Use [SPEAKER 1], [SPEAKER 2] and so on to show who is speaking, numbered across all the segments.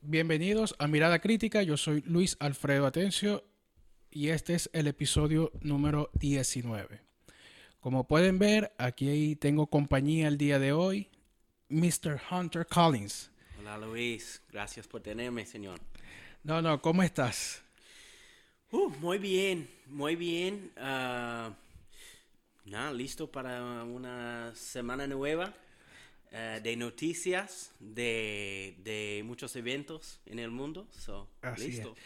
[SPEAKER 1] Bienvenidos a Mirada Crítica, yo soy Luis Alfredo Atencio y este es el episodio número 19. Como pueden ver, aquí tengo compañía el día de hoy, Mr. Hunter Collins.
[SPEAKER 2] Hola Luis, gracias por tenerme, señor.
[SPEAKER 1] No, no, ¿cómo estás?
[SPEAKER 2] Uh, muy bien, muy bien. Ah, nada, listo para una semana nueva eh, de noticias, de, de, muchos eventos en el mundo. So,
[SPEAKER 1] Así
[SPEAKER 2] listo.
[SPEAKER 1] es.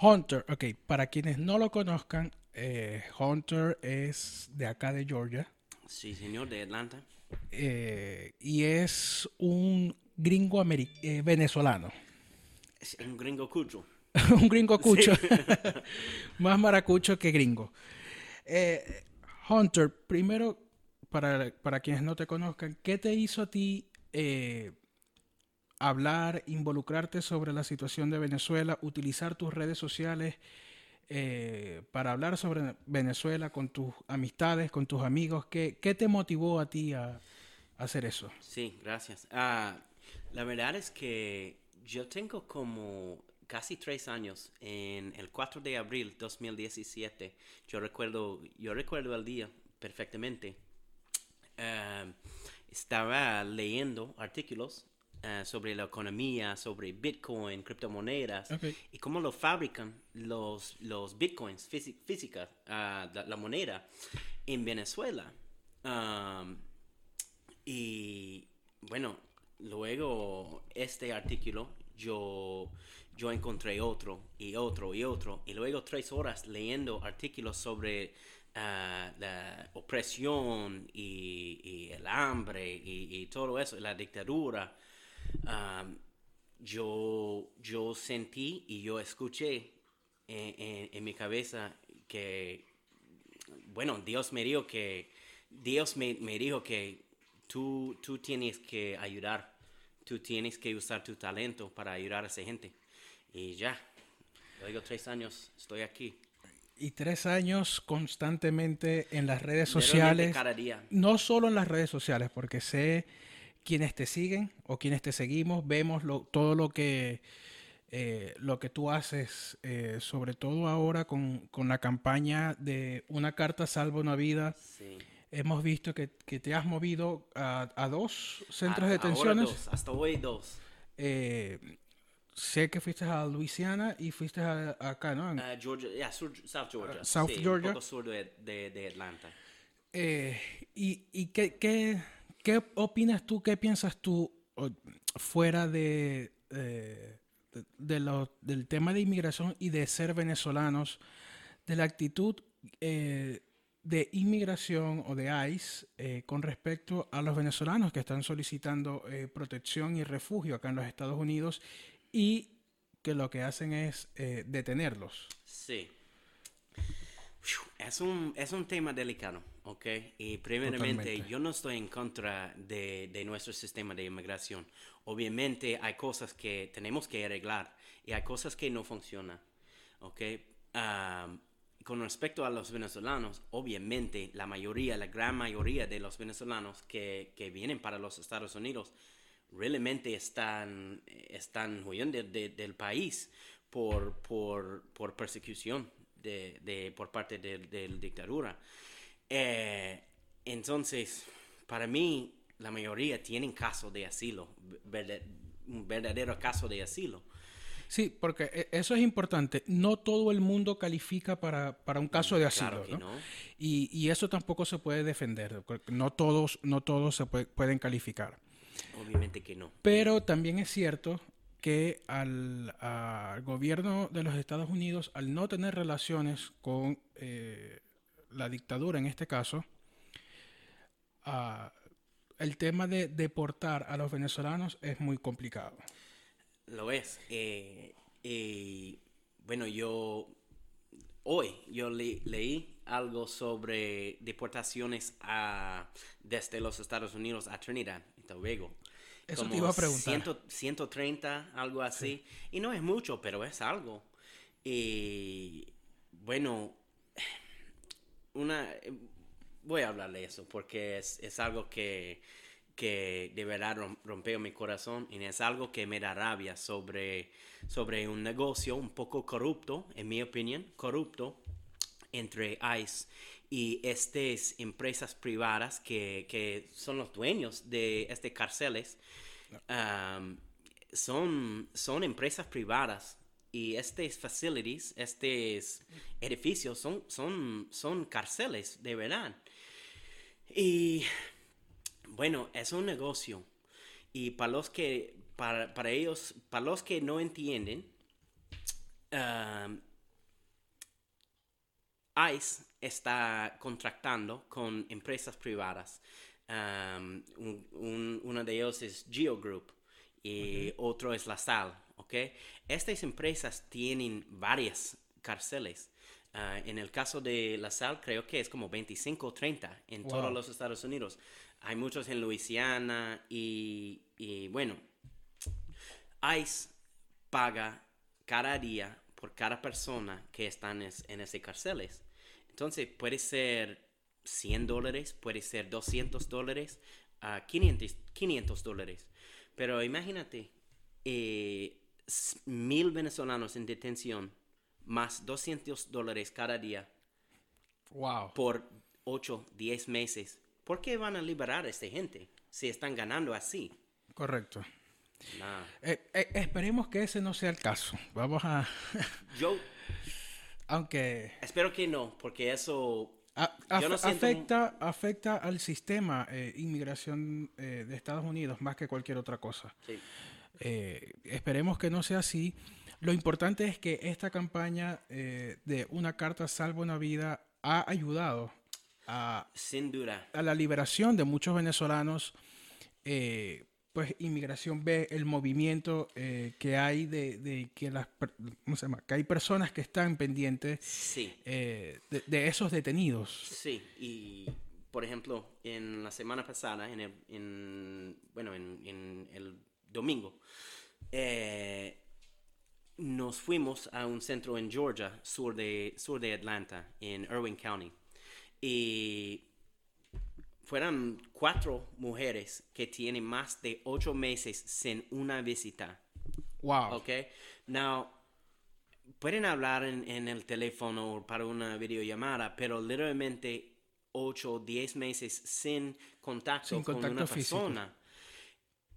[SPEAKER 1] Hunter, ok, para quienes no lo conozcan, eh, Hunter es de acá de Georgia
[SPEAKER 2] Sí, señor, de Atlanta.
[SPEAKER 1] eh, y es un gringo eh, venezolano.
[SPEAKER 2] Un gringo cucho.
[SPEAKER 1] un gringo cucho. Más maracucho que gringo. Eh, Hunter, primero, para, para quienes no te conozcan, ¿qué te hizo a ti eh, hablar, involucrarte sobre la situación de Venezuela, utilizar tus redes sociales eh, para hablar sobre Venezuela con tus amistades, con tus amigos? ¿Qué, qué te motivó a ti a, a hacer eso?
[SPEAKER 2] Sí, gracias. Ah, la verdad es que yo tengo como casi tres años. En el 4 de abril 2017, yo recuerdo, yo recuerdo el día perfectamente. Ah, estaba leyendo artículos ah, sobre la economía, sobre Bitcoin, criptomonedas y cómo lo fabrican los, los Bitcoins físi- físicas, ah, la, la moneda en Venezuela. Um, y bueno, luego este artículo yo, yo encontré otro y otro y otro. Y luego tres horas leyendo artículos sobre ah, la opresión y, el hambre y, todo eso, la dictadura. yo, yo sentí y yo escuché en, en- en mi cabeza que bueno, Dios me dijo que, Dios me, me dijo que tú, tú tienes que ayudar, tú tienes que usar tu talento para ayudar a esa gente. Y ya, luego tres años estoy aquí.
[SPEAKER 1] Y tres años constantemente en las redes sociales.
[SPEAKER 2] Cada día.
[SPEAKER 1] no solo en las redes sociales, porque sé quienes te siguen o quienes te seguimos, vemos lo- todo lo que, eh, lo que tú haces, eh, sobre todo ahora con, con la campaña de Una carta salva una vida.
[SPEAKER 2] Sí.
[SPEAKER 1] Hemos visto que, que te has movido a, a dos centros
[SPEAKER 2] A-
[SPEAKER 1] de detenciones.
[SPEAKER 2] dos, hasta hoy dos.
[SPEAKER 1] Eh, sé que fuiste a Luisiana y fuiste a- acá, ¿no?
[SPEAKER 2] Georgia, yeah, sur- South Georgia.
[SPEAKER 1] South
[SPEAKER 2] sí,
[SPEAKER 1] Georgia.
[SPEAKER 2] Un poco sur de, de, de Atlanta.
[SPEAKER 1] Eh, ¿Y, y qué, qué, qué opinas tú, qué piensas tú fuera de, eh, de, de lo- del tema de inmigración y de ser venezolanos, de la actitud eh, de inmigración o de ICE eh, con respecto a los venezolanos que están solicitando eh, protección y refugio acá en los Estados Unidos y que lo que hacen es eh, detenerlos?
[SPEAKER 2] Sí. Es un, es un tema delicado, ¿ok? Y primeramente,
[SPEAKER 1] Totalmente.
[SPEAKER 2] yo no estoy en contra de, de nuestro sistema de inmigración. Obviamente hay cosas que tenemos que arreglar y hay cosas que no funcionan, ¿ok? Am, con respecto a los venezolanos, obviamente la mayoría, la gran mayoría de los venezolanos que, que vienen para los Estados Unidos realmente están, están huyendo de- de- del país por, por, por persecución de, de- por parte de, la dictadura. Eh, entonces, para mí, la mayoría tienen caso de asilo, un verdadero caso de asilo.
[SPEAKER 1] Sí, porque e- eso es importante. No todo el mundo califica para, para un caso de asilo,
[SPEAKER 2] Claro que
[SPEAKER 1] ¿no?
[SPEAKER 2] no.
[SPEAKER 1] Y, y eso tampoco se puede defender. No todos, no todos se pue- pueden calificar.
[SPEAKER 2] Obviamente que no.
[SPEAKER 1] Pero también es cierto que al, al gobierno de los Estados Unidos, al no tener relaciones con eh, la dictadura en este caso, ah, el tema de deportar a los venezolanos es muy complicado.
[SPEAKER 2] Lo es. Eh, y bueno, yo hoy yo le- leí algo sobre deportaciones a, desde los Estados Unidos a Trinidad y Tobago.
[SPEAKER 1] Eso te
[SPEAKER 2] como
[SPEAKER 1] iba a preguntar.
[SPEAKER 2] 100 130, algo así. Y no es mucho, pero es algo. Y bueno, una voy a hablar de eso porque es, es algo que, que de verdad rom- rompió mi corazón y es algo que me da rabia sobre, sobre un negocio un poco corrupto, en mi opinión, corrupto entre ICE y estas empresas privadas que, que son los dueños de estas cárceles. Um, son, son empresas privadas y estas facilities, estos edificios son, son, son cárceles de verdad. Y bueno, es un negocio. Y para los que, para, para ellos, para los que no entienden, um, ICE está contractando con empresas privadas. Um, un- un- uno de ellos es Geo Group y otro es La Sal. Estas empresas tienen varias cárceles. Ah, en el caso de La Sal, creo que es como 25 o 30 en
[SPEAKER 1] Wow.
[SPEAKER 2] todos los Estados Unidos. Hay muchos en Luisiana y, y bueno, ICE paga cada día por cada persona que están es- en esas cárceles. Entonces puede ser 100 dólares, puede ser 200 dólares, a 500, 500 dólares. Pero imagínate, eh, mil venezolanos en detención, más 200 dólares cada día
[SPEAKER 1] Wow.
[SPEAKER 2] por 8, 10 meses. ¿Por qué van a liberar a esta gente si están ganando así?
[SPEAKER 1] Correcto.
[SPEAKER 2] Nah.
[SPEAKER 1] Eh, eh, esperemos que ese no sea el caso. Vamos a...
[SPEAKER 2] Yo
[SPEAKER 1] Aunque
[SPEAKER 2] espero que no, porque eso
[SPEAKER 1] a-
[SPEAKER 2] Yo no
[SPEAKER 1] af-
[SPEAKER 2] siento-
[SPEAKER 1] afecta, afecta al sistema eh, inmigración eh, de Estados Unidos más que cualquier otra cosa.
[SPEAKER 2] sí,
[SPEAKER 1] esperemos que no sea así. Lo importante es que esta campaña eh, de Una Carta Salva una Vida ha ayudado a,
[SPEAKER 2] sin duda.
[SPEAKER 1] a la liberación de muchos venezolanos. eh, pues Inmigración ve el movimiento eh, que hay de, de que las ¿cómo se llama? que hay personas que están pendientes
[SPEAKER 2] Sí,
[SPEAKER 1] eh, de, de esos detenidos.
[SPEAKER 2] sí. Y por ejemplo, en la semana pasada, en el, en, bueno, en, en el domingo, eh, nos fuimos a un centro en Georgia, sur de, sur de Atlanta, en Irwin County. Y fueron cuatro mujeres que tienen más de ocho meses sin una visita.
[SPEAKER 1] Wow.
[SPEAKER 2] Ok. Now, pueden hablar en, en el teléfono para una videollamada, pero literalmente 8 o 10 meses sin contacto,
[SPEAKER 1] Sin
[SPEAKER 2] con
[SPEAKER 1] contacto
[SPEAKER 2] una
[SPEAKER 1] físico.
[SPEAKER 2] persona.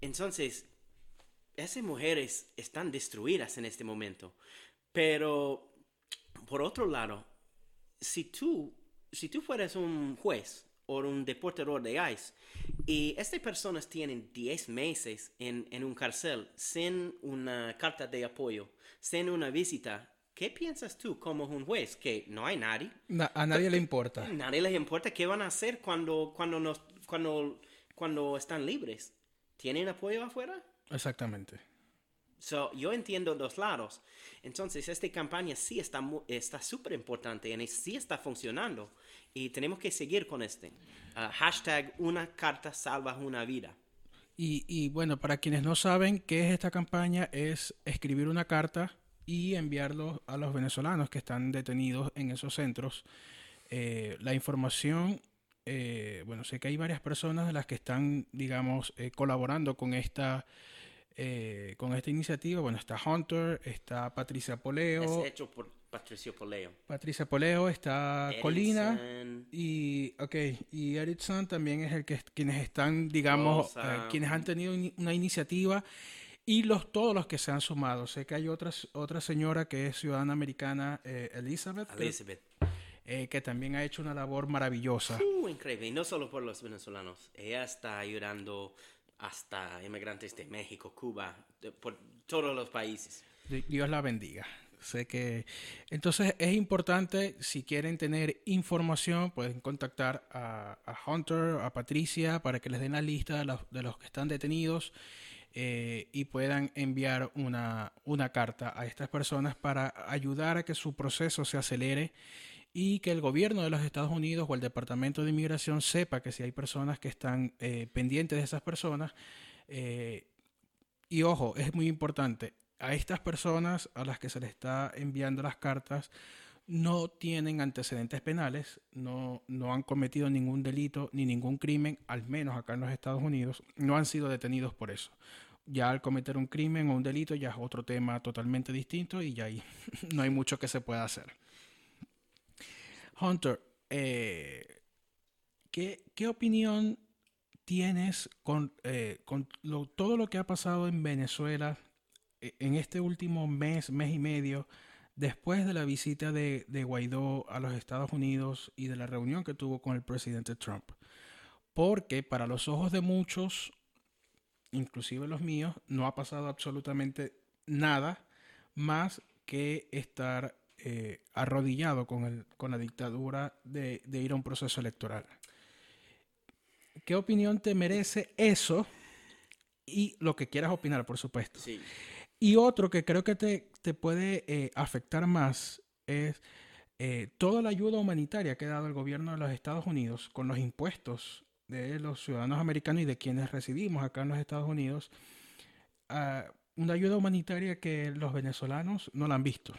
[SPEAKER 2] Entonces, esas mujeres están destruidas en este momento. Pero, por otro lado, si tú, si tú fueras un juez o un deportador de ICE y estas personas tienen 10 meses en, en un cárcel sin una carta de apoyo, sin una visita, ¿qué piensas tú como un juez? Que no hay nadie.
[SPEAKER 1] Na- a nadie le importa.
[SPEAKER 2] Nadie les importa qué van a hacer cuando, cuando, nos, cuando, cuando están libres. ¿Tienen apoyo afuera?
[SPEAKER 1] Exactamente.
[SPEAKER 2] So, yo entiendo dos lados. Entonces, esta campaña sí está está súper importante y sí está funcionando. Y tenemos que seguir con este. Ah, hashtag una carta salva una vida.
[SPEAKER 1] Y, y bueno, para quienes no saben qué es esta campaña, es escribir una carta y enviarlo a los venezolanos que están detenidos en esos centros. Eh, la información, eh, bueno, sé que hay varias personas de las que están, digamos, eh, colaborando con esta, eh, con esta iniciativa. Bueno, está Hunter, está Patricia Poleo,
[SPEAKER 2] Es hecho por Patricio Poleo.
[SPEAKER 1] Patricia Poleo, está Colina.
[SPEAKER 2] Edison,
[SPEAKER 1] Y, ok, y Erickson también es el que quienes están, digamos, eh, quienes han tenido ini- una iniciativa y los todos los que se han sumado. Sé que hay otra, otra señora que es ciudadana americana, eh, Elizabeth,
[SPEAKER 2] Elizabeth.
[SPEAKER 1] eh, que también ha hecho una labor maravillosa.
[SPEAKER 2] Uh, increíble. Y no solo por los venezolanos. Ella está ayudando hasta inmigrantes de México, Cuba, por todos los países.
[SPEAKER 1] Di- Dios la bendiga. Sé que entonces es importante si quieren tener información pueden contactar a, Hunter, a Patricia para que les den la lista de los, de los que están detenidos eh, y puedan enviar una, una carta a estas personas para ayudar a que su proceso se acelere y que el gobierno de los Estados Unidos o el Departamento de Inmigración sepa que si hay personas que están eh, pendientes de esas personas, Eh, y ojo, es muy importante, a estas personas a las que se les está enviando las cartas no tienen antecedentes penales, no, no han cometido ningún delito ni ningún crimen, al menos acá en los Estados Unidos, no han sido detenidos por eso. Ya al cometer un crimen o un delito ya es otro tema totalmente distinto y ya ahí no hay mucho que se pueda hacer. Hunter, eh, ¿qué, opinión tienes con, eh, con todo lo que ha pasado en Venezuela eh, en este último mes, mes y medio? después de la visita de, Guaidó a los Estados Unidos y de la reunión que tuvo con el presidente Trump. Porque para los ojos de muchos, inclusive los míos, no ha pasado absolutamente nada más que estar eh, arrodillado con, con la dictadura de, ir a un proceso electoral. ¿Qué opinión te merece eso? Y lo que quieras opinar, por supuesto. Y otro que creo que te, te puede eh, afectar más es eh, toda la ayuda humanitaria que ha dado el gobierno de los Estados Unidos con los impuestos de los ciudadanos americanos y de quienes residimos acá en los Estados Unidos. una ayuda humanitaria que los venezolanos no la han visto.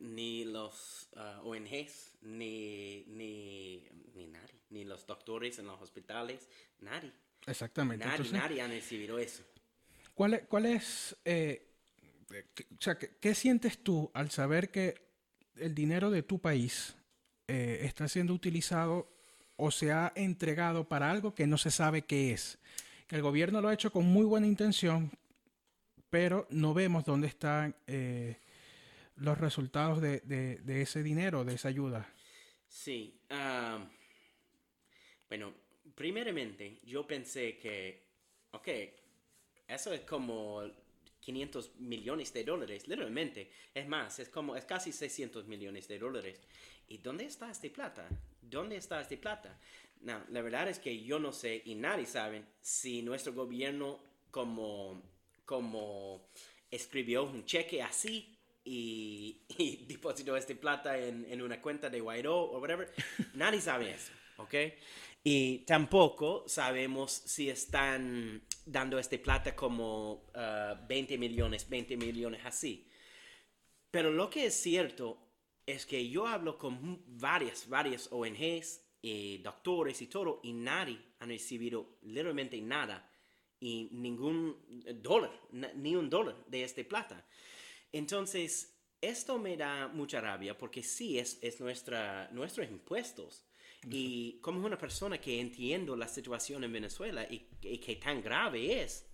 [SPEAKER 2] Ni los ah, ONGs, ni, ni, ni nadie, ni los doctores en los hospitales, nadie.
[SPEAKER 1] Exactamente.
[SPEAKER 2] Nadie, nadie ha recibido eso.
[SPEAKER 1] ¿Cuál es, cuál es eh, o sea, ¿qué, sientes tú al saber que el dinero de tu país eh, está siendo utilizado o se ha entregado para algo que no se sabe qué es? Que el gobierno lo ha hecho con muy buena intención, pero no vemos dónde están eh, los resultados de, de, ese dinero, de esa ayuda.
[SPEAKER 2] Sí. bueno, primeramente yo pensé que, ok, eso es como 500 millones de dólares, literalmente. Es más, es como, es casi 600 millones de dólares. ¿Y dónde está este plata? ¿Dónde está este plata? No, la verdad es que yo no sé y nadie sabe si nuestro gobierno como, como escribió un cheque así y, y depositó este plata en, en, una cuenta de Guaidó o whatever. Nadie sabe eso, ¿ok? Y tampoco sabemos si están dando este plata como 20 uh, millones, 20 millones así. Pero lo que es cierto es que yo hablo con varias, varias ONGs y doctores y todo, y nadie ha recibido literalmente nada y ningún dólar, ni un dólar de este plata. Entonces, esto me da mucha rabia porque sí es, es nuestra, nuestros impuestos y como una persona que entiendo la situación en Venezuela y, que tan grave es,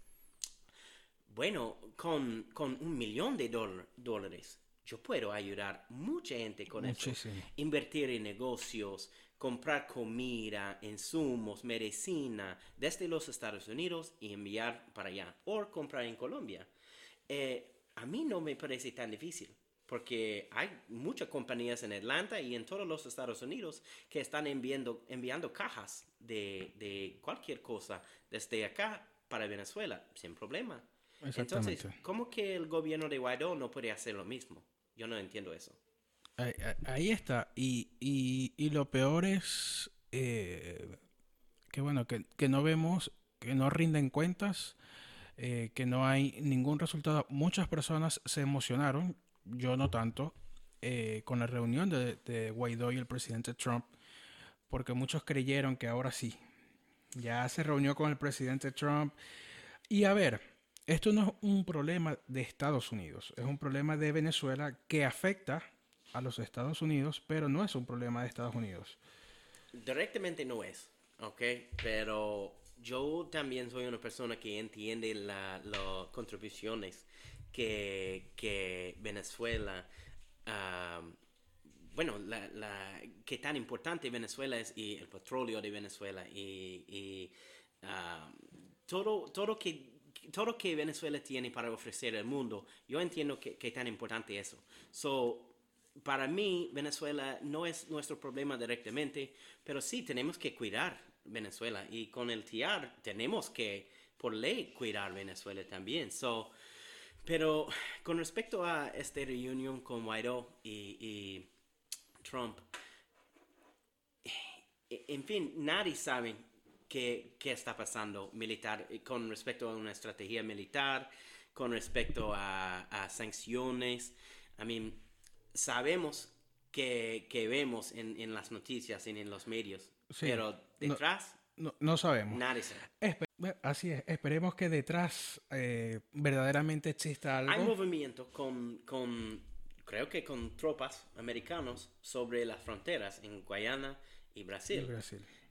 [SPEAKER 2] bueno, con, con un millón de dólares, yo puedo ayudar mucha gente con eso. Invertir en negocios, comprar comida, insumos, medicina desde los Estados Unidos y enviar para allá. O comprar en Colombia. Eh, a mí no me parece tan difícil porque hay muchas compañías en Atlanta y en todos los Estados Unidos que están enviando, enviando cajas de, de cualquier cosa desde acá para Venezuela sin problema. Entonces, ¿cómo que el gobierno de Guaidó no puede hacer lo mismo? Yo no entiendo eso.
[SPEAKER 1] Ahí, está. Y, y, y, lo peor es eh, que, bueno, que, que, no vemos, que no rinden cuentas, eh, que no hay ningún resultado. Muchas personas se emocionaron yo no tanto, eh, con la reunión de, Guaidó y el presidente Trump, porque muchos creyeron que ahora sí, ya se reunió con el presidente Trump. Y a ver, esto no es un problema de Estados Unidos, es un problema de Venezuela que afecta a los Estados Unidos, pero no es un problema de Estados Unidos.
[SPEAKER 2] Directamente no es, ¿ok? Pero yo también soy una persona que entiende las contribuciones que, Venezuela, bueno, la, que tan importante Venezuela es y el petróleo de Venezuela y, todo, todo que todo que Venezuela tiene para ofrecer al mundo, yo entiendo que, que tan importante eso. So, para mí, Venezuela no es nuestro problema directamente, pero sí tenemos que cuidar Venezuela y con el TIAR tenemos que, por ley, cuidar Venezuela también. So, pero con respecto a esta reunión con Guaidó y, Trump, en fin, nadie sabe qué, qué está pasando militar eh, con respecto a una estrategia militar, con respecto a, a sanciones. I mean, sabemos que, que vemos en, en, las noticias y en, los medios,
[SPEAKER 1] Sí.
[SPEAKER 2] pero detrás
[SPEAKER 1] No, no sabemos.
[SPEAKER 2] nadie sabe.
[SPEAKER 1] Espe- así es. Esperemos que detrás eh, verdaderamente exista algo.
[SPEAKER 2] Hay movimiento con, con, creo que con tropas americanos sobre las fronteras en Guayana y
[SPEAKER 1] Brasil.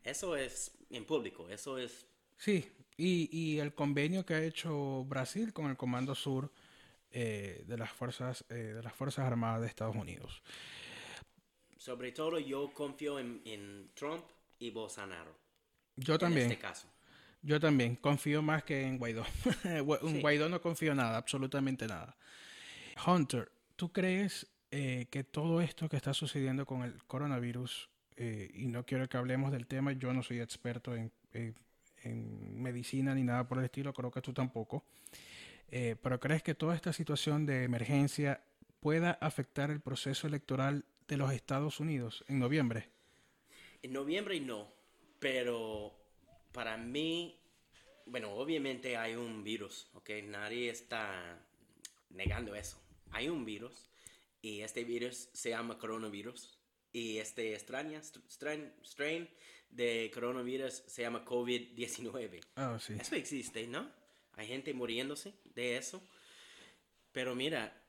[SPEAKER 2] Eso es en público, eso es
[SPEAKER 1] Sí, y, y el convenio que ha hecho Brasil con el Comando Sur eh, de las fuerzas eh, de las fuerzas armadas de Estados Unidos.
[SPEAKER 2] Sobre todo yo confío en, en Trump y Bolsonaro.
[SPEAKER 1] Yo también,
[SPEAKER 2] En este caso.
[SPEAKER 1] yo también confío más que en Guaidó. Gua- en
[SPEAKER 2] Sí.
[SPEAKER 1] Guaidó no confío nada, absolutamente nada. Hunter, ¿tú crees eh, que todo esto que está sucediendo con el coronavirus, eh, y no quiero que hablemos del tema, yo no soy experto en, en- en medicina ni nada por el estilo, creo que tú tampoco, eh, pero crees que toda esta situación de emergencia pueda afectar el proceso electoral de los Estados Unidos en noviembre?
[SPEAKER 2] En noviembre no, pero para mí, bueno, obviamente hay un virus, ¿ok? Nadie está negando eso. Hay un virus y este virus se llama coronavirus y este extraña, str- strain, strain de coronavirus se llama COVID-19.
[SPEAKER 1] Ah, sí.
[SPEAKER 2] Eso existe, ¿no? Hay gente muriéndose de eso. Pero mira,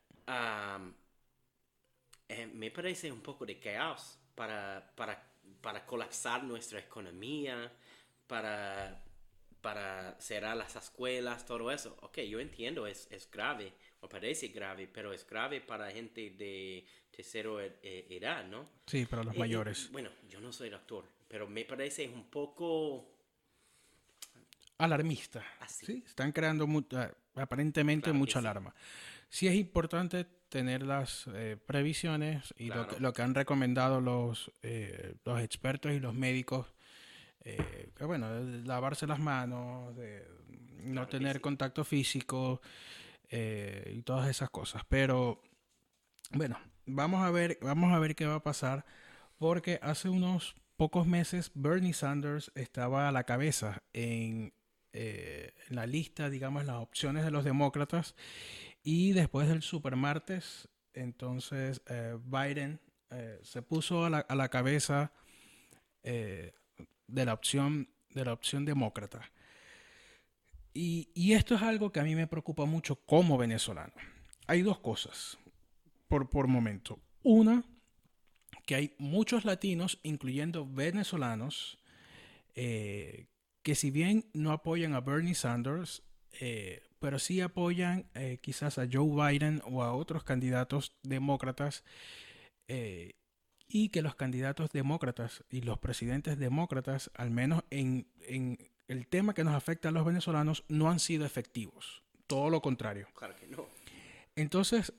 [SPEAKER 2] eh, me parece un poco de caos para, para, para colapsar nuestra economía, para, para cerrar las escuelas, todo eso. Ok, yo entiendo, es, es grave, o parece grave, pero es grave para gente de tercera ed- eh, edad, ¿no?
[SPEAKER 1] Sí, para los mayores.
[SPEAKER 2] bueno, yo no soy doctor, pero me parece un poco...
[SPEAKER 1] alarmista.
[SPEAKER 2] Así.
[SPEAKER 1] Sí, están creando mu- ah, aparentemente
[SPEAKER 2] Claro
[SPEAKER 1] mucha
[SPEAKER 2] sí.
[SPEAKER 1] alarma. Sí es importante tener las eh, previsiones y lo, que, lo que han recomendado los, eh, los expertos y los médicos, eh, que bueno, lavarse las manos, de no
[SPEAKER 2] Claro
[SPEAKER 1] tener
[SPEAKER 2] sí.
[SPEAKER 1] contacto físico y todas esas cosas. Pero bueno, vamos a ver, vamos a ver qué va a pasar, porque hace unos pocos meses Bernie Sanders estaba a la cabeza en, en la lista, digamos, las opciones de los demócratas, y después del supermartes, entonces eh, Biden eh, se puso a la, a la cabeza eh, de la opción de la opción demócrata. Y, y esto es algo que a mí me preocupa mucho como venezolano. Hay dos cosas por, por momento. Una, que hay muchos latinos, incluyendo venezolanos, eh, que si bien no apoyan a Bernie Sanders, eh, pero sí apoyan eh, quizás a Joe Biden o a otros candidatos demócratas, eh, y que los candidatos demócratas y los presidentes demócratas, al menos en, en el tema que nos afecta a los venezolanos, no han sido efectivos. Todo lo contrario.
[SPEAKER 2] Claro que no.
[SPEAKER 1] Entonces,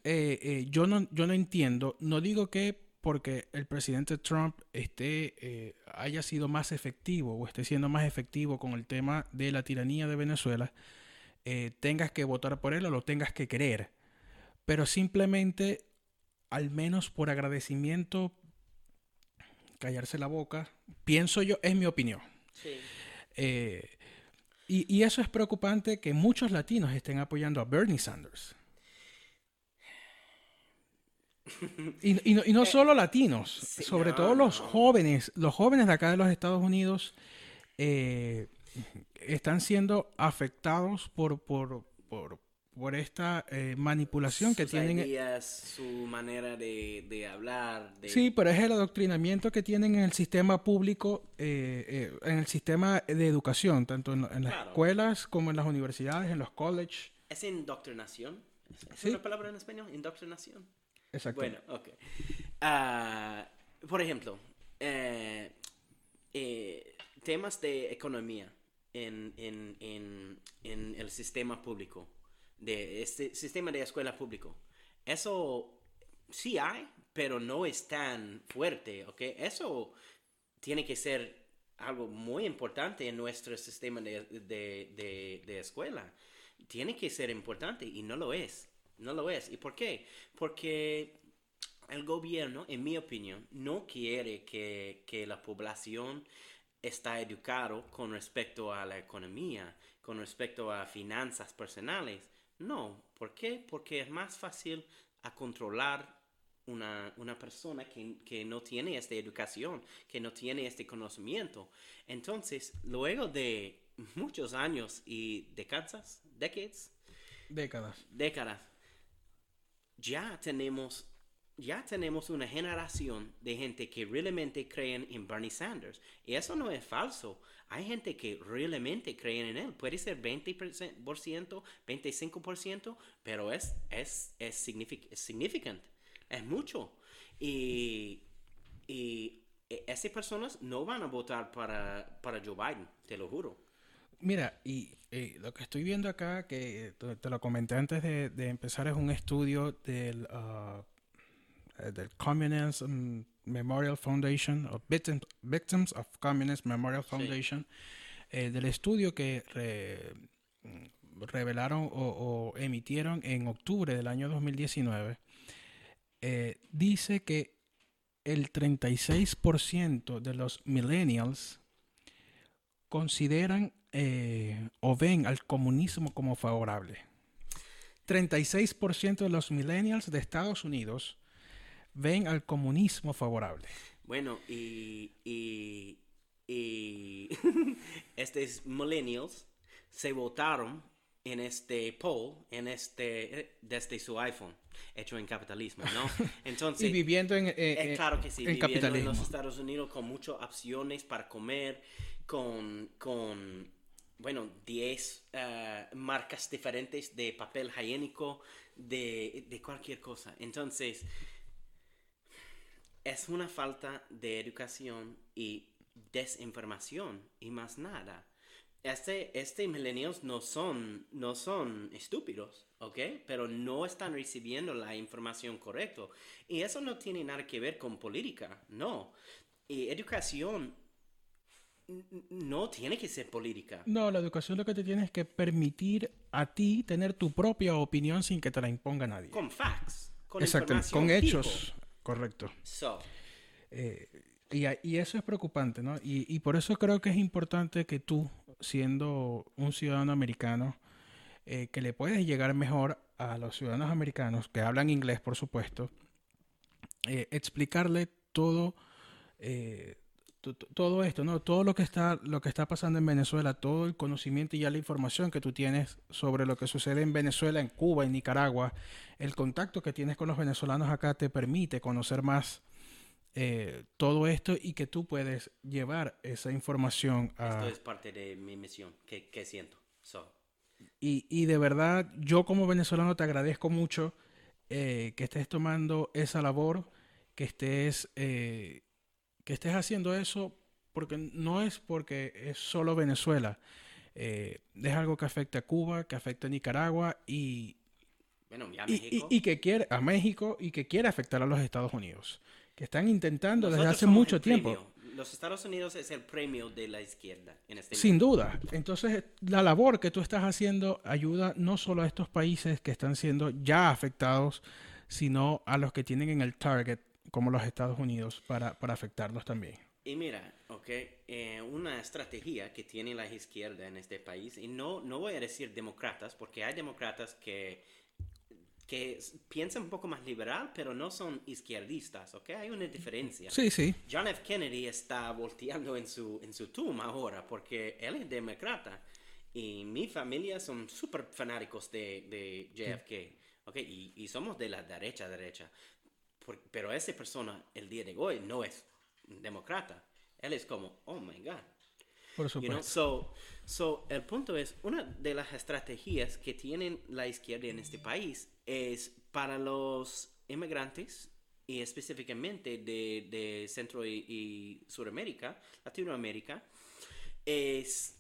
[SPEAKER 1] yo, no, yo no entiendo, no digo que porque el presidente Trump esté, eh, haya sido más efectivo o esté siendo más efectivo con el tema de la tiranía de Venezuela, eh, tengas que votar por él o lo tengas que querer. Pero simplemente, al menos por agradecimiento, callarse la boca, pienso yo, es mi opinión.
[SPEAKER 2] Sí.
[SPEAKER 1] Eh, y, y eso es preocupante que muchos latinos estén apoyando a Bernie Sanders. Y, y no, y no solo latinos,
[SPEAKER 2] sí,
[SPEAKER 1] sobre
[SPEAKER 2] no,
[SPEAKER 1] todo los
[SPEAKER 2] no.
[SPEAKER 1] jóvenes, los jóvenes de acá de los Estados Unidos eh, están siendo afectados por, por, por, por esta eh, manipulación que tienen.
[SPEAKER 2] ideas, su manera de, de hablar. De...
[SPEAKER 1] Sí, pero es el adoctrinamiento que tienen en el sistema público, eh, eh, en el sistema de educación, tanto en, en las
[SPEAKER 2] Claro.
[SPEAKER 1] escuelas como en las universidades, en los colleges.
[SPEAKER 2] ¿Es indoctrinación? ¿Es,
[SPEAKER 1] Sí.
[SPEAKER 2] una palabra en español? Indoctrinación.
[SPEAKER 1] Exacto.
[SPEAKER 2] Bueno, ok. Ah, por ejemplo, temas de economía en, en, en, en el sistema público, de este sistema de escuela público. Eso sí hay, pero no es tan fuerte, ¿ok? Eso tiene que ser algo muy importante en nuestro sistema de, de, de, de escuela. Tiene que ser importante y no lo es. No lo es. ¿Y por qué? Porque el gobierno, en mi opinión, no quiere que, que la población está educado con respecto a la economía, con respecto a finanzas personales. No, ¿por qué? Porque es más fácil a controlar una, una persona que, que, no tiene esta educación, que no tiene este conocimiento. Entonces, luego de muchos años y décadas, decades,
[SPEAKER 1] décadas,
[SPEAKER 2] décadas, ya tenemos ya tenemos una generación de gente que realmente creen en Bernie Sanders. Y eso no es falso. Hay gente que realmente creen en él. Puede ser 20%, 25%, pero es, es, es, significant. Es mucho. Y, y e, esas personas no van a votar para, para Joe Biden, te lo juro.
[SPEAKER 1] Mira, y lo que estoy viendo acá, que te, lo comenté antes de, de, empezar, es un estudio del uh, del Communism Memorial Foundation, o Victims, of Communist Memorial Foundation, eh, del estudio que revelaron o, emitieron en octubre del año 2019, eh, dice que el 36% de los millennials consideran o ven al comunismo como favorable. 36% de los millennials de Estados Unidos ven al comunismo favorable.
[SPEAKER 2] Bueno, y, y, y estos millennials se votaron en este poll, en este, desde su iPhone, hecho en capitalismo, ¿no?
[SPEAKER 1] Entonces, y viviendo en,
[SPEAKER 2] eh, claro que sí, viviendo en los Estados Unidos con muchas opciones para comer, con, con bueno, 10 eh, marcas diferentes de papel higiénico, de, de cualquier cosa. Entonces, es una falta de educación y desinformación y más nada. Este, este millennials no son, no son estúpidos, ¿ok? Pero no están recibiendo la información correcta. Y eso no tiene nada que ver con política, no. Y educación no tiene que ser política.
[SPEAKER 1] No, la educación lo que te tiene es que permitir a ti tener tu propia opinión sin que te la imponga nadie.
[SPEAKER 2] Con facts. Con
[SPEAKER 1] Exacto, con hechos. Correcto. Eh, y, eso es preocupante, ¿no? Y, por eso creo que es importante que tú, siendo un ciudadano americano, eh, que le puedes llegar mejor a los ciudadanos americanos que hablan inglés, por supuesto, eh, explicarle todo, todo esto, ¿no? Todo lo que está, lo que está pasando en Venezuela, todo el conocimiento y ya la información que tú tienes sobre lo que sucede en Venezuela, en Cuba, en Nicaragua, el contacto que tienes con los venezolanos acá te permite conocer más eh, todo esto y que tú puedes llevar esa información
[SPEAKER 2] a... Esto es parte de mi misión, que, siento.
[SPEAKER 1] Y, y, de verdad, yo como venezolano te agradezco mucho eh, que estés tomando esa labor, que estés, eh, que estés haciendo eso, porque no es porque es solo Venezuela. es algo que afecta a Cuba, que afecta a Nicaragua y,
[SPEAKER 2] bueno, a México.
[SPEAKER 1] Y, y, que quiere a México y que quiere afectar a los Estados Unidos que están intentando desde hace mucho tiempo.
[SPEAKER 2] Los Estados Unidos es el premio de la izquierda en este
[SPEAKER 1] Sin duda. Entonces, la labor que tú estás haciendo ayuda no solo a estos países que están siendo ya afectados, sino a los que tienen en el target, como los Estados Unidos, para, para afectarlos también.
[SPEAKER 2] Y mira, ok, eh, una estrategia que tiene la izquierda en este país, y no, no voy a decir demócratas, porque hay demócratas que que piensan un poco más liberal, pero no son izquierdistas, ¿ok? Hay una diferencia.
[SPEAKER 1] Sí, sí.
[SPEAKER 2] John F. Kennedy está volteando en su, en su tumba ahora porque él es demócrata y mi familia son súper fanáticos de, de JFK, ¿ok? Y, y, somos de la derecha, derecha. Pero esa persona, el día de hoy, no es demócrata. Él es como, oh my God.
[SPEAKER 1] Por supuesto.
[SPEAKER 2] so, so, el punto es, una de las estrategias que tienen la izquierda en este país es para los inmigrantes y específicamente de, de Centro y, Suramérica, Latinoamérica, es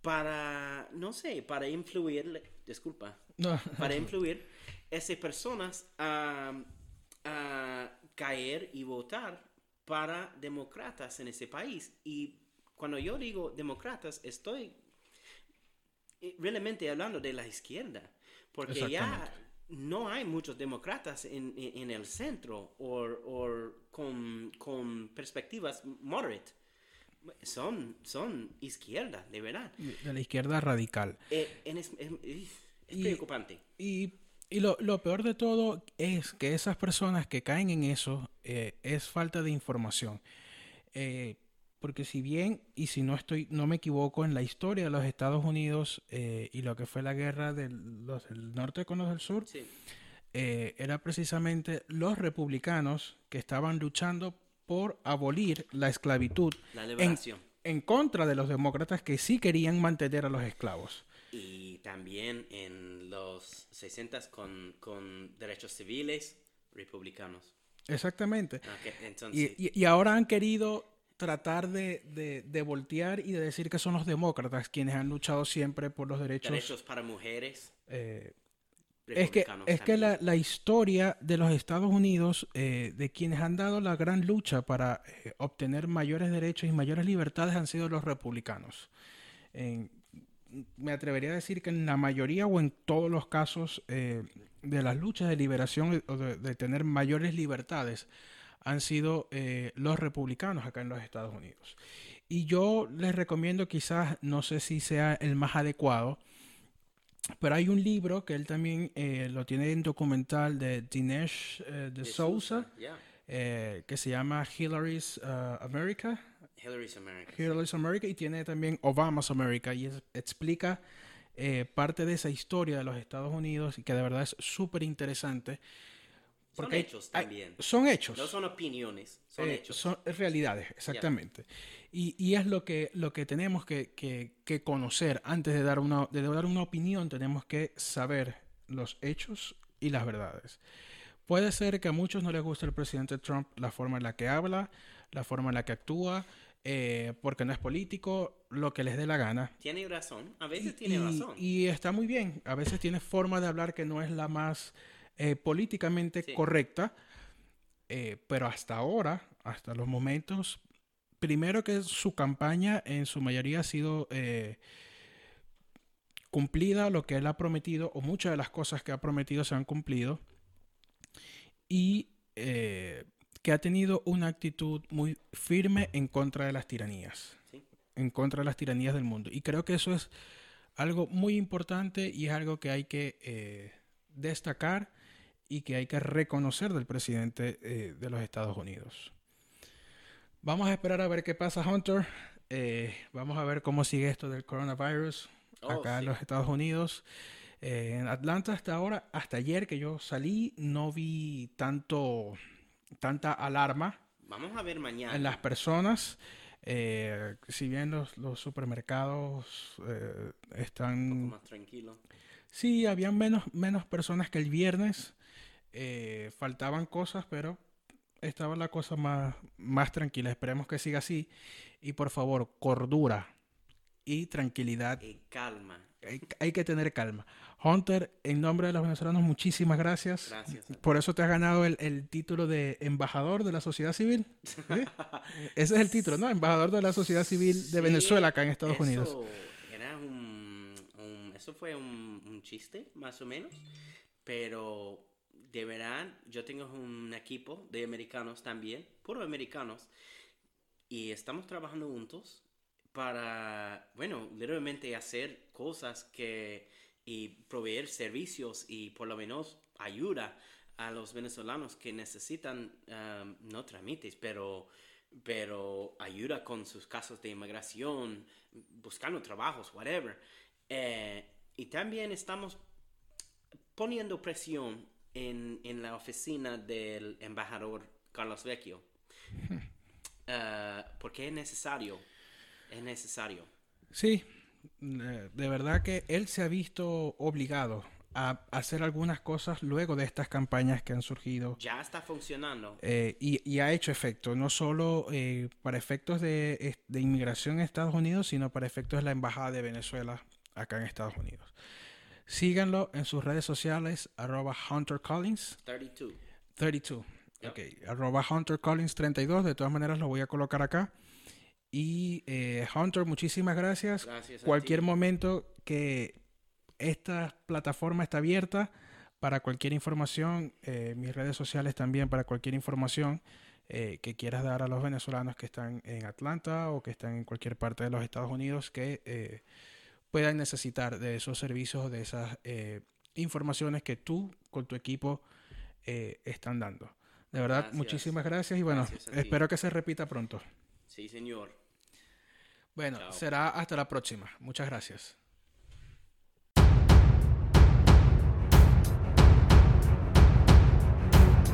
[SPEAKER 2] para, no sé, para influir, disculpa, para influir esas personas a, caer y votar para demócratas en ese país. Y cuando yo digo demócratas, estoy eh, realmente hablando de la izquierda, porque ya no hay muchos demócratas en, en, el centro o con, con, perspectivas moderate. son, son izquierda, de verdad.
[SPEAKER 1] De la izquierda radical.
[SPEAKER 2] Eh, en es, es- es
[SPEAKER 1] Y-
[SPEAKER 2] preocupante.
[SPEAKER 1] Y, y lo, lo peor de todo es que esas personas que caen en eso eh, es falta de información. Eh, porque si bien, y si no estoy, no me equivoco, en la historia de los Estados Unidos eh, y lo que fue la guerra de los del norte con los del sur,
[SPEAKER 2] Sí.
[SPEAKER 1] era precisamente los republicanos que estaban luchando por abolir la esclavitud
[SPEAKER 2] La
[SPEAKER 1] en,
[SPEAKER 2] liberación.
[SPEAKER 1] en contra de los demócratas que sí querían mantener a los esclavos.
[SPEAKER 2] Y también en los 60 con, con derechos civiles republicanos.
[SPEAKER 1] Exactamente.
[SPEAKER 2] Ok, entonces,
[SPEAKER 1] Y, y- y ahora han querido tratar de, de- de voltear y de decir que son los demócratas quienes han luchado siempre por los derechos.
[SPEAKER 2] derechos para mujeres
[SPEAKER 1] eh, es que,
[SPEAKER 2] republicanos
[SPEAKER 1] es que la, la historia de los Estados Unidos, eh, de quienes han dado la gran lucha para eh, obtener mayores derechos y mayores libertades, han sido los republicanos. En- me atrevería a decir que en la mayoría o en todos los casos eh, de las luchas de liberación o de, de tener mayores libertades han sido eh, los republicanos acá en los Estados Unidos. Y yo les recomiendo quizás, no sé si sea el más adecuado, pero hay un libro que él también eh, lo tiene en documental de Dinesh de,
[SPEAKER 2] yeah.
[SPEAKER 1] eh, que se llama Hillary's uh, America.
[SPEAKER 2] Hillary's America.
[SPEAKER 1] Hillary's America y tiene también Obama's America y es- explica eh, parte de esa historia de los Estados Unidos y que de verdad es súper interesante.
[SPEAKER 2] Son
[SPEAKER 1] porque hay-
[SPEAKER 2] hechos
[SPEAKER 1] hay-
[SPEAKER 2] también.
[SPEAKER 1] son hechos.
[SPEAKER 2] No son opiniones, son
[SPEAKER 1] Eh,
[SPEAKER 2] hechos.
[SPEAKER 1] son realidades, exactamente. Y, y es lo que, lo que tenemos que, que- que conocer antes de dar, una, de dar una opinión. Tenemos que saber los hechos y las verdades. Puede ser que a muchos no les guste el presidente Trump la forma en la que habla, la forma en la que actúa, eh, porque no es político, lo que les dé la gana.
[SPEAKER 2] Tiene razón, a
[SPEAKER 1] Y,
[SPEAKER 2] veces tiene razón.
[SPEAKER 1] y está muy bien. A veces tiene forma de hablar que no es la más eh, políticamente
[SPEAKER 2] Sí.
[SPEAKER 1] correcta. eh, pero hasta ahora, hasta los momentos, primero que su campaña en su mayoría ha sido cumplida lo que él ha prometido, o muchas de las cosas que ha prometido se han cumplido. Y eh, que ha tenido una actitud muy firme en contra de las tiranías
[SPEAKER 2] Sí.
[SPEAKER 1] en contra de las tiranías del mundo. Y creo que eso es algo muy importante y es algo que hay que eh, destacar y que hay que reconocer del presidente eh, de los Estados Unidos. Vamos a esperar a ver qué pasa, Hunter. Eh, vamos a ver cómo sigue esto del coronavirus
[SPEAKER 2] Oh,
[SPEAKER 1] acá en
[SPEAKER 2] sí.
[SPEAKER 1] los Estados Unidos. Eh, en Atlanta hasta ahora, hasta ayer que yo salí, no vi tanto, tanta alarma
[SPEAKER 2] Vamos a ver mañana.
[SPEAKER 1] en las personas. eh, si bien los, los supermercados eh,
[SPEAKER 2] Un poco
[SPEAKER 1] están...
[SPEAKER 2] más tranquilo.
[SPEAKER 1] Sí, habían menos, menos personas que el viernes. eh, faltaban cosas, pero estaba la cosa más, más tranquila. Esperemos que siga así. Y por favor, cordura y tranquilidad.
[SPEAKER 2] Y calma.
[SPEAKER 1] Hay, hay que tener calma. Hunter, en nombre de los venezolanos, muchísimas gracias.
[SPEAKER 2] Gracias.
[SPEAKER 1] Por eso te has ganado el, el título de embajador de la sociedad civil. ¿sí? Ese es el título, ¿no? Embajador de la sociedad civil de
[SPEAKER 2] Sí,
[SPEAKER 1] Venezuela acá en Estados
[SPEAKER 2] eso
[SPEAKER 1] Unidos.
[SPEAKER 2] Era un, un- eso fue un, un chiste, más o menos. Pero de verdad, yo tengo un equipo de americanos también, puros americanos, y estamos trabajando juntos para, bueno, literalmente hacer cosas que y proveer servicios y por lo menos ayuda a los venezolanos que necesitan um, no trámites, pero pero ayuda con sus casos de inmigración, buscando trabajos, whatever. Eh, y también estamos poniendo presión en, en la oficina del embajador Carlos Vecchio. Eh, porque es necesario, es necesario.
[SPEAKER 1] Sí, eh, de verdad que él se ha visto obligado a hacer algunas cosas luego de estas campañas que han surgido
[SPEAKER 2] Ya está funcionando.
[SPEAKER 1] eh, y, y ha hecho efecto, no solo eh, para efectos de inmigración en Estados Unidos, sino para efectos de la Embajada de Venezuela acá en Estados Unidos. Síganlo en sus redes sociales, arroba Hunter Collins
[SPEAKER 2] 32.
[SPEAKER 1] 32.
[SPEAKER 2] Yep.
[SPEAKER 1] Ok, arroba Hunter Collins 32, de todas maneras lo voy a colocar acá. Y eh, Hunter, muchísimas gracias.
[SPEAKER 2] Gracias
[SPEAKER 1] Cualquier momento que esta plataforma está abierta para cualquier información, eh, mis redes sociales también para cualquier información, eh, que quieras dar a los venezolanos que están en Atlanta o que están en cualquier parte de los Estados Unidos que eh, puedan necesitar de esos servicios, de esas informaciones que tú con tu equipo están dando. De verdad, muchísimas gracias y bueno, espero que se repita pronto.
[SPEAKER 2] Sí, señor.
[SPEAKER 1] Bueno, será hasta la próxima. Muchas gracias.